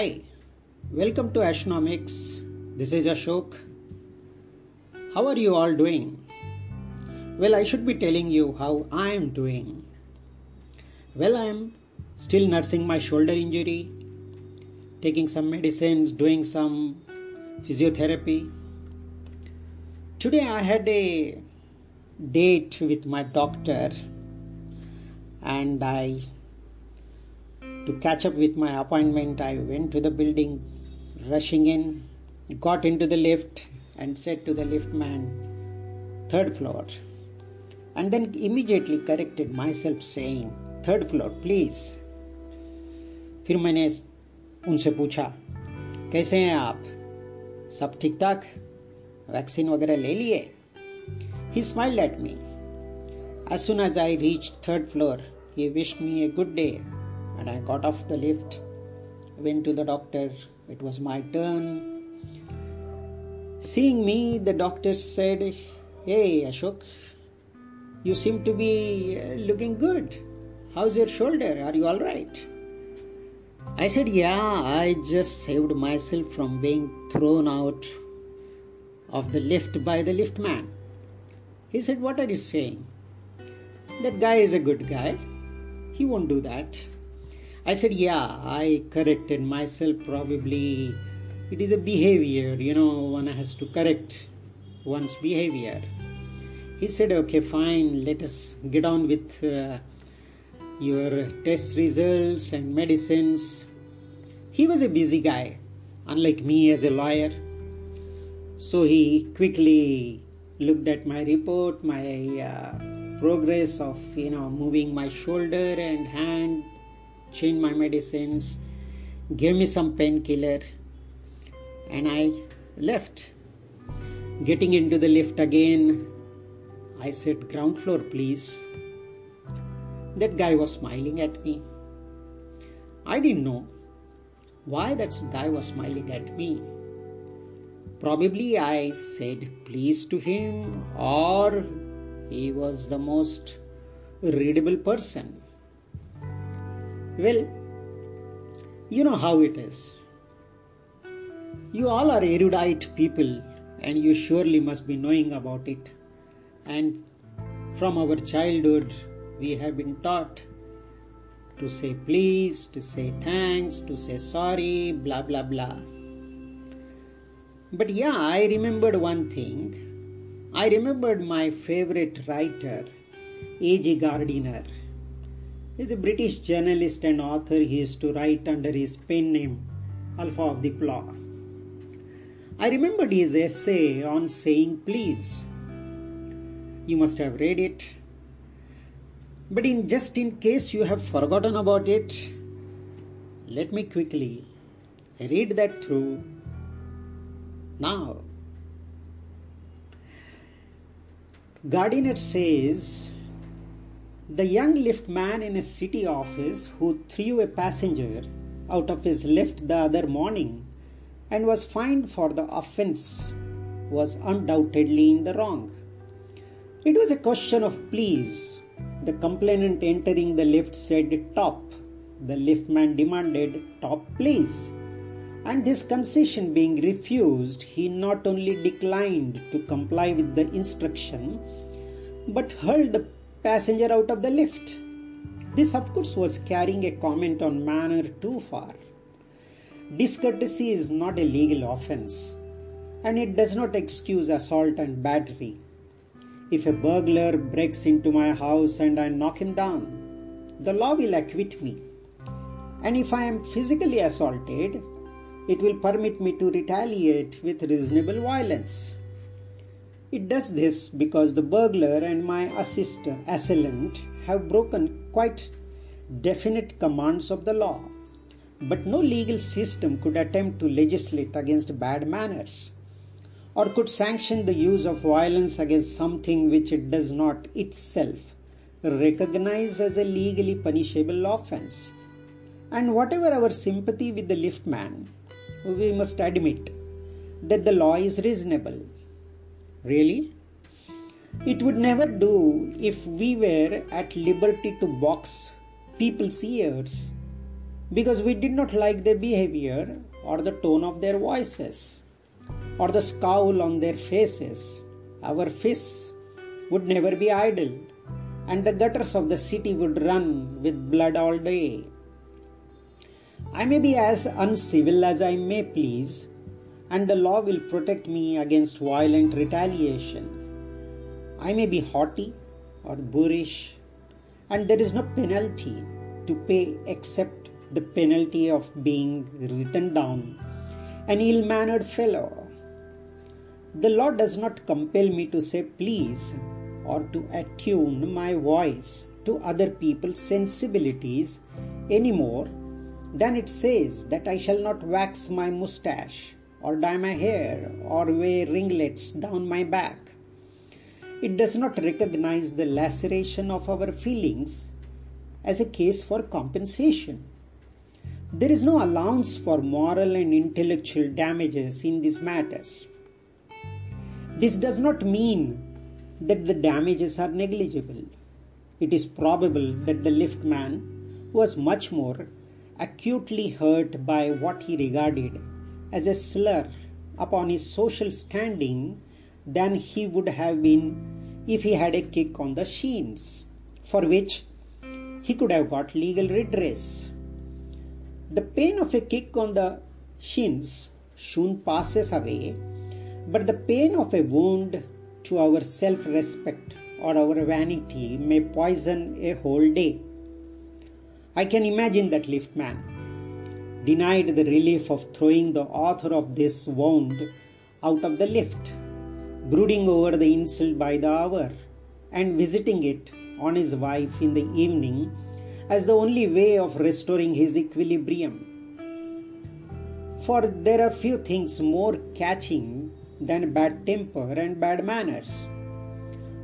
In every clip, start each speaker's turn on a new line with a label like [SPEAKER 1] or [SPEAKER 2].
[SPEAKER 1] Hi, welcome to Ashnomics. This is Ashok. How are you all doing? Well, I should be telling you how I am doing. Well, I am still nursing my shoulder injury, taking some medicines, doing some physiotherapy. Today I had a date with my doctor and I to catch up with my appointment I went to the building rushing in got into the lift and said to the lift man third floor and then immediately corrected myself saying third floor please फिर मैंने उनसे पूछा कैसे हैं आप सब ठीक ठाक वैक्सीन वगैरह ले लिए he smiled at me As soon as I reached third floor, he wished me a good day and I got off the lift, went to the doctor. It was my turn. Seeing me, the doctor said, Hey Ashok, you seem to be uh, looking good. How's your shoulder? Are you alright? I said, Yeah, I just saved myself from being thrown out of the lift by the lift man. He said, What are you saying? That guy is a good guy. He won't do that. I said, Yeah, I corrected myself. Probably it is a behavior, you know, one has to correct one's behavior. He said, Okay, fine, let us get on with uh, your test results and medicines. He was a busy guy, unlike me as a lawyer. So he quickly looked at my report, my uh, progress of you know moving my shoulder and hand, changed my medicines, gave me some painkiller, and I left. Getting into the lift again, I said, Ground floor, please. That guy was smiling at me. I didn't know why that guy was smiling at me. Probably I said please to him, or he was the most readable person. Well, you know how it is. You all are erudite people, and you surely must be knowing about it. And from our childhood, we have been taught to say please, to say thanks, to say sorry, blah blah blah. But yeah, I remembered one thing. I remembered my favorite writer, A.J. Gardiner. He's a British journalist and author. He used to write under his pen name, Alpha of the Plough. I remembered his essay on saying please. You must have read it. But in just in case you have forgotten about it, let me quickly read that through now. Gardiner says the young lift man in a city office who threw a passenger out of his lift the other morning and was fined for the offense was undoubtedly in the wrong. It was a question of please. The complainant entering the lift said top. The liftman demanded top please. And this concession being refused, he not only declined to comply with the instruction, but hurled the passenger out of the lift. This, of course, was carrying a comment on manner too far. Discourtesy is not a legal offense, and it does not excuse assault and battery. If a burglar breaks into my house and I knock him down, the law will acquit me. And if I am physically assaulted, it will permit me to retaliate with reasonable violence. It does this because the burglar and my assistant, assailant have broken quite definite commands of the law. But no legal system could attempt to legislate against bad manners or could sanction the use of violence against something which it does not itself recognize as a legally punishable offense. And whatever our sympathy with the liftman, we must admit that the law is reasonable. Really? It would never do if we were at liberty to box people's ears because we did not like their behavior or the tone of their voices or the scowl on their faces. Our fists would never be idle, and the gutters of the city would run with blood all day. I may be as uncivil as I may please, and the law will protect me against violent retaliation. I may be haughty or boorish, and there is no penalty to pay except the penalty of being written down an ill mannered fellow. The law does not compel me to say please or to attune my voice to other people's sensibilities any more than it says that I shall not wax my moustache or dye my hair or wear ringlets down my back. It does not recognize the laceration of our feelings as a case for compensation. There is no allowance for moral and intellectual damages in these matters. This does not mean that the damages are negligible. It is probable that the liftman was much more acutely hurt by what he regarded as a slur upon his social standing than he would have been if he had a kick on the shins, for which he could have got legal redress. The pain of a kick on the shins soon passes away, but the pain of a wound to our self respect or our vanity may poison a whole day. I can imagine that liftman, denied the relief of throwing the author of this wound out of the lift, brooding over the insult by the hour, and visiting it on his wife in the evening as the only way of restoring his equilibrium. For there are few things more catching than bad temper and bad manners.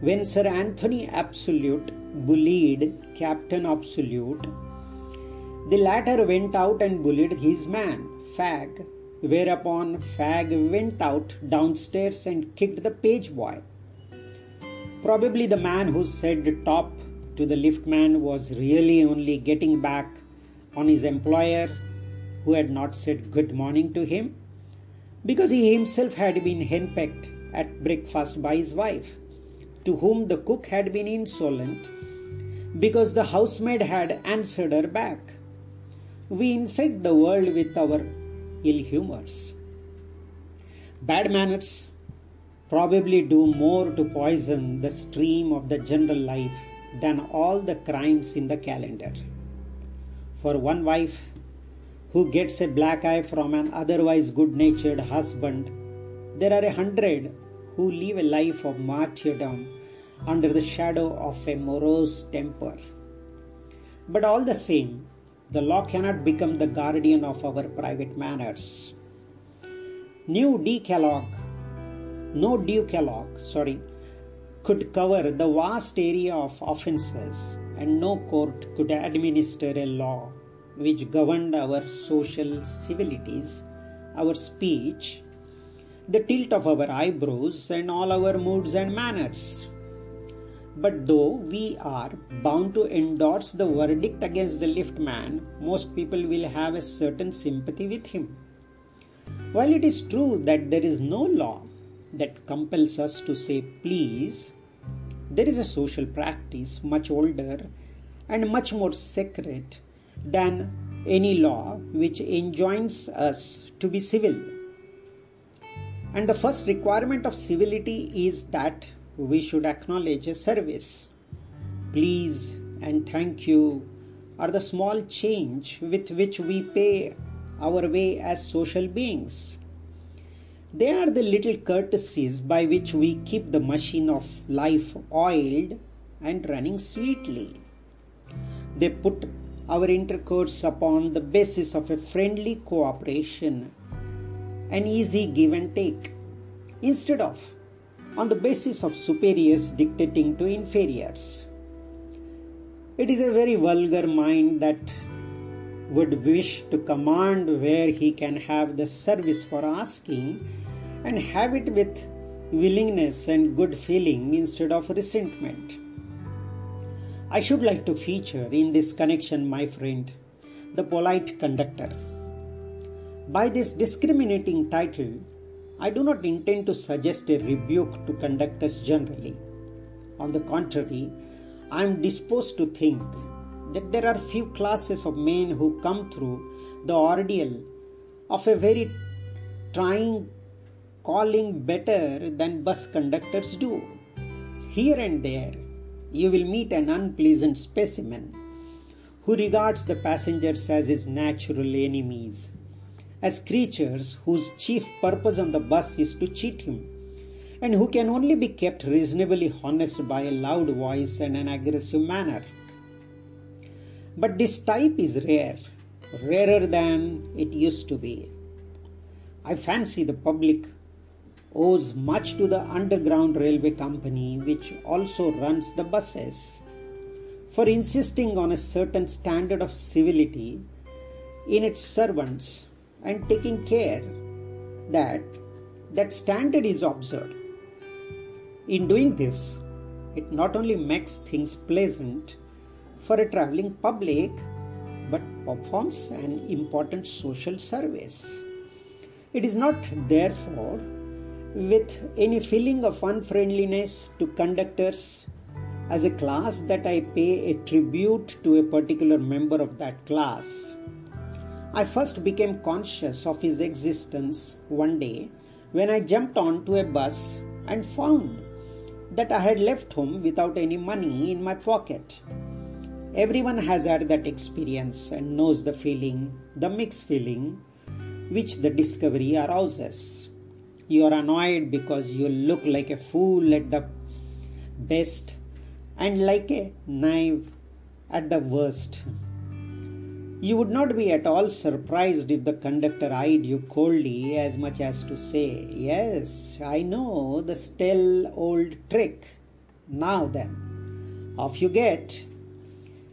[SPEAKER 1] When Sir Anthony Absolute bullied Captain Absolute, the latter went out and bullied his man, Fag, whereupon Fag went out downstairs and kicked the page boy. Probably the man who said top to the liftman was really only getting back on his employer who had not said good morning to him because he himself had been henpecked at breakfast by his wife, to whom the cook had been insolent because the housemaid had answered her back we infect the world with our ill humors. Bad manners probably do more to poison the stream of the general life than all the crimes in the calendar. For one wife who gets a black eye from an otherwise good natured husband, there are a hundred who live a life of martyrdom under the shadow of a morose temper. But all the same, the law cannot become the guardian of our private manners. New decalogue, no decalogue, sorry, could cover the vast area of offences, and no court could administer a law which governed our social civilities, our speech, the tilt of our eyebrows, and all our moods and manners. But though we are bound to endorse the verdict against the lift man, most people will have a certain sympathy with him. While it is true that there is no law that compels us to say please, there is a social practice much older and much more sacred than any law which enjoins us to be civil. And the first requirement of civility is that we should acknowledge a service. Please and thank you are the small change with which we pay our way as social beings. They are the little courtesies by which we keep the machine of life oiled and running sweetly. They put our intercourse upon the basis of a friendly cooperation, an easy give and take, instead of on the basis of superiors dictating to inferiors. It is a very vulgar mind that would wish to command where he can have the service for asking and have it with willingness and good feeling instead of resentment. I should like to feature in this connection, my friend, The Polite Conductor. By this discriminating title, I do not intend to suggest a rebuke to conductors generally. On the contrary, I am disposed to think that there are few classes of men who come through the ordeal of a very trying calling better than bus conductors do. Here and there, you will meet an unpleasant specimen who regards the passengers as his natural enemies, as creatures whose chief purpose on the bus is to cheat him, and who can only be kept reasonably honest by a loud voice and an aggressive manner. But this type is rare, rarer than it used to be. I fancy the public owes much to the Underground Railway Company, which also runs the buses, for insisting on a certain standard of civility in its servants and taking care that that standard is observed. In doing this, it not only makes things pleasant for a traveling public but performs an important social service. It is not, therefore, with any feeling of unfriendliness to conductors as a class that I pay a tribute to a particular member of that class. I first became conscious of his existence one day when I jumped onto a bus and found that I had left home without any money in my pocket. Everyone has had that experience and knows the feeling, the mixed feeling, which the discovery arouses you are annoyed because you look like a fool at the best and like a knave at the worst. You would not be at all surprised if the conductor eyed you coldly as much as to say, Yes, I know the stale old trick. Now then, off you get.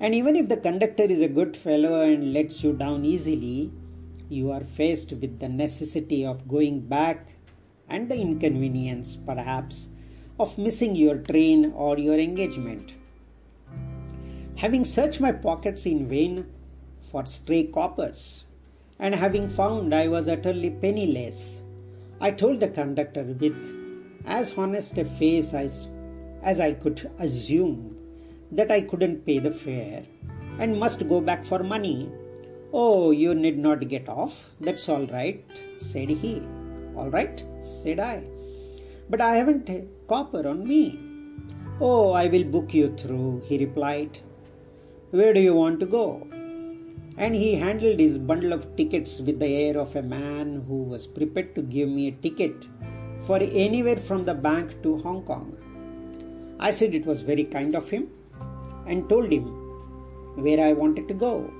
[SPEAKER 1] And even if the conductor is a good fellow and lets you down easily, you are faced with the necessity of going back and the inconvenience, perhaps, of missing your train or your engagement. Having searched my pockets in vain for stray coppers, and having found I was utterly penniless, I told the conductor with as honest a face as, as I could assume that I couldn't pay the fare and must go back for money. Oh, you need not get off, that's all right, said he. All right, said I. But I haven't a copper on me. Oh, I will book you through, he replied. Where do you want to go? And he handled his bundle of tickets with the air of a man who was prepared to give me a ticket for anywhere from the bank to Hong Kong. I said it was very kind of him and told him where I wanted to go.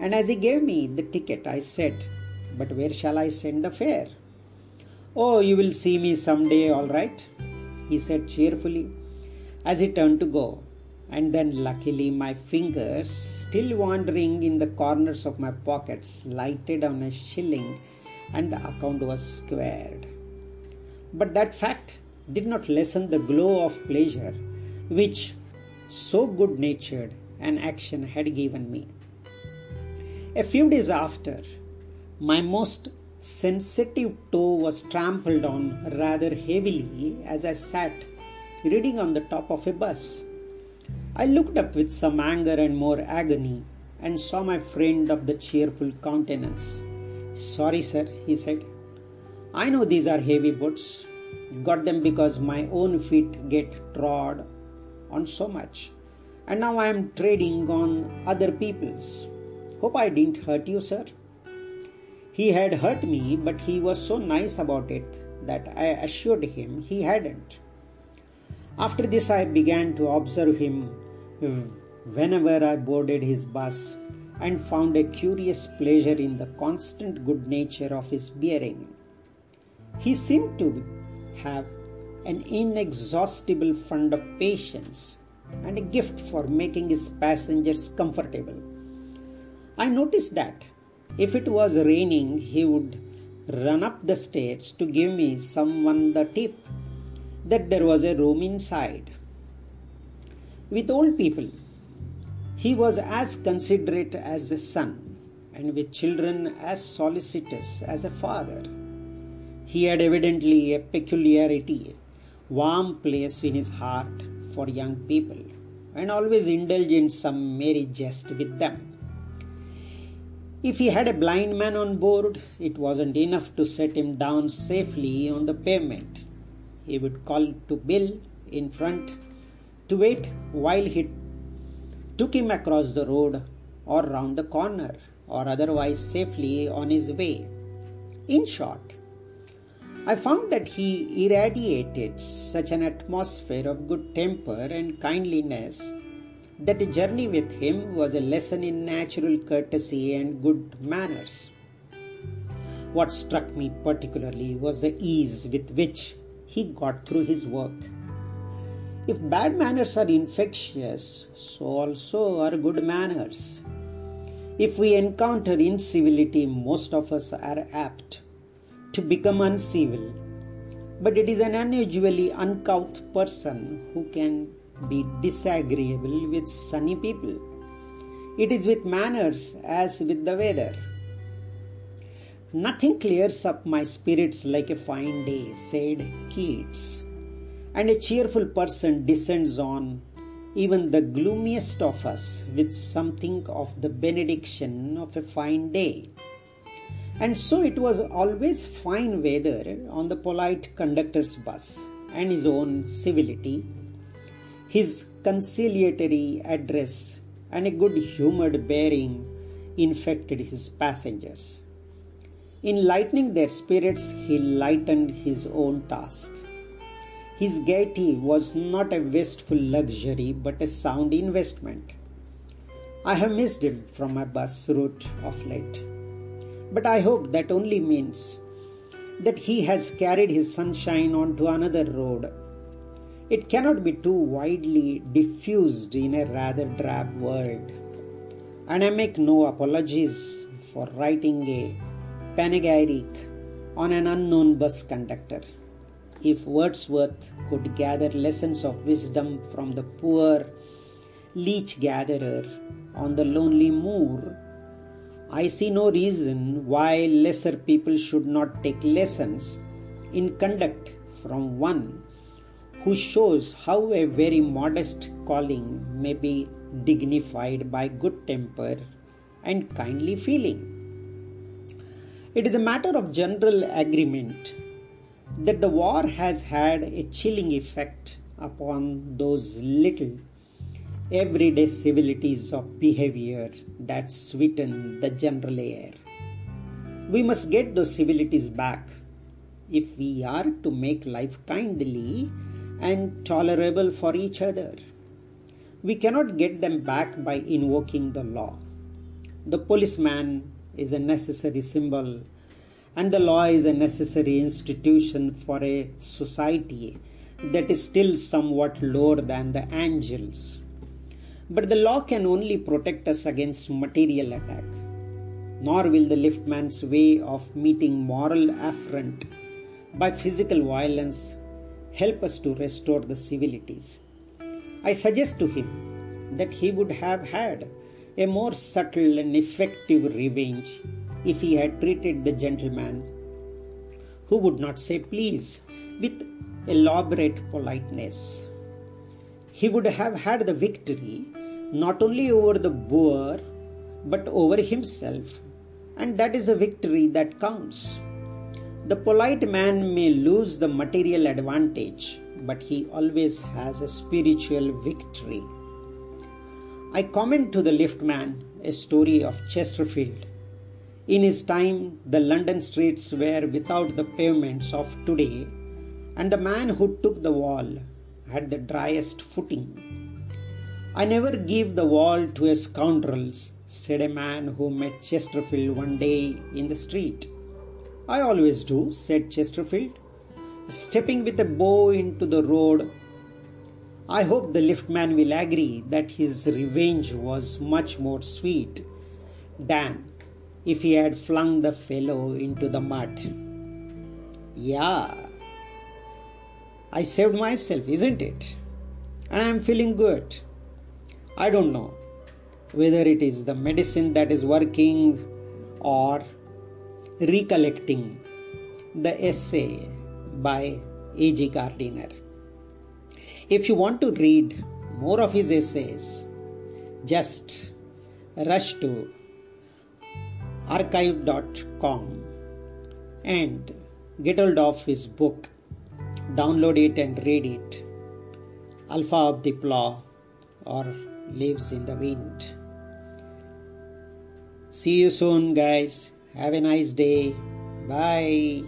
[SPEAKER 1] And as he gave me the ticket, I said, But where shall I send the fare? Oh, you will see me some day, all right, he said cheerfully as he turned to go. And then, luckily, my fingers, still wandering in the corners of my pockets, lighted on a shilling and the account was squared. But that fact did not lessen the glow of pleasure which so good natured an action had given me. A few days after, my most sensitive toe was trampled on rather heavily as I sat reading on the top of a bus. I looked up with some anger and more agony and saw my friend of the cheerful countenance. Sorry, sir, he said. I know these are heavy boots. Got them because my own feet get trod on so much. And now I am trading on other people's. Hope I didn't hurt you, sir. He had hurt me, but he was so nice about it that I assured him he hadn't. After this, I began to observe him whenever I boarded his bus and found a curious pleasure in the constant good nature of his bearing. He seemed to have an inexhaustible fund of patience and a gift for making his passengers comfortable. I noticed that if it was raining, he would run up the stairs to give me someone the tip that there was a room inside. With old people, he was as considerate as a son, and with children as solicitous as a father. He had evidently a peculiarity, warm place in his heart for young people, and always indulged in some merry jest with them. If he had a blind man on board, it wasn't enough to set him down safely on the pavement. He would call to Bill in front to wait while he took him across the road or round the corner or otherwise safely on his way. In short, I found that he irradiated such an atmosphere of good temper and kindliness that a journey with him was a lesson in natural courtesy and good manners. What struck me particularly was the ease with which he got through his work. If bad manners are infectious, so also are good manners. If we encounter incivility, most of us are apt to become uncivil. But it is an unusually uncouth person who can be disagreeable with sunny people. It is with manners as with the weather. Nothing clears up my spirits like a fine day, said Keats. And a cheerful person descends on even the gloomiest of us with something of the benediction of a fine day. And so it was always fine weather on the polite conductor's bus, and his own civility his conciliatory address and a good humored bearing infected his passengers. In lightening their spirits, he lightened his own task. His gaiety was not a wasteful luxury but a sound investment. I have missed him from my bus route of late. But I hope that only means that he has carried his sunshine on to another road it cannot be too widely diffused in a rather drab world. And I make no apologies for writing a panegyric on an unknown bus conductor. If Wordsworth could gather lessons of wisdom from the poor leech gatherer on the lonely moor, I see no reason why lesser people should not take lessons in conduct from one who shows how a very modest calling may be dignified by good temper and kindly feeling. It is a matter of general agreement that the war has had a chilling effect upon those little everyday civilities of behavior that sweeten the general air. We must get those civilities back if we are to make life kindly and tolerable for each other. We cannot get them back by invoking the law. The policeman is a necessary symbol, and the law is a necessary institution for a society that is still somewhat lower than the angels. But the law can only protect us against material attack, nor will the liftman's way of meeting moral affront by physical violence help us to restore the civilities. I suggest to him that he would have had a more subtle and effective revenge if he had treated the gentleman who would not say please with elaborate politeness. He would have had the victory not only over the boor but over himself, and that is a victory that counts. The polite man may lose the material advantage, but he always has a spiritual victory. I comment to the lift man a story of Chesterfield. In his time, the London streets were without the pavements of today, and the man who took the wall had the driest footing. I never give the wall to a scoundrels, said a man who met Chesterfield one day in the street. I always do, said Chesterfield, stepping with a bow into the road. I hope the liftman will agree that his revenge was much more sweet than if he had flung the fellow into the mud. Yeah, I saved myself, isn't it? And I am feeling good. I don't know whether it is the medicine that is working or Recollecting the essay by A.G. Gardiner. If you want to read more of his essays, just rush to archive.com and get hold of his book, download it and read it. Alpha of the Plough or Leaves in the Wind. See you soon, guys. Have a nice day. Bye.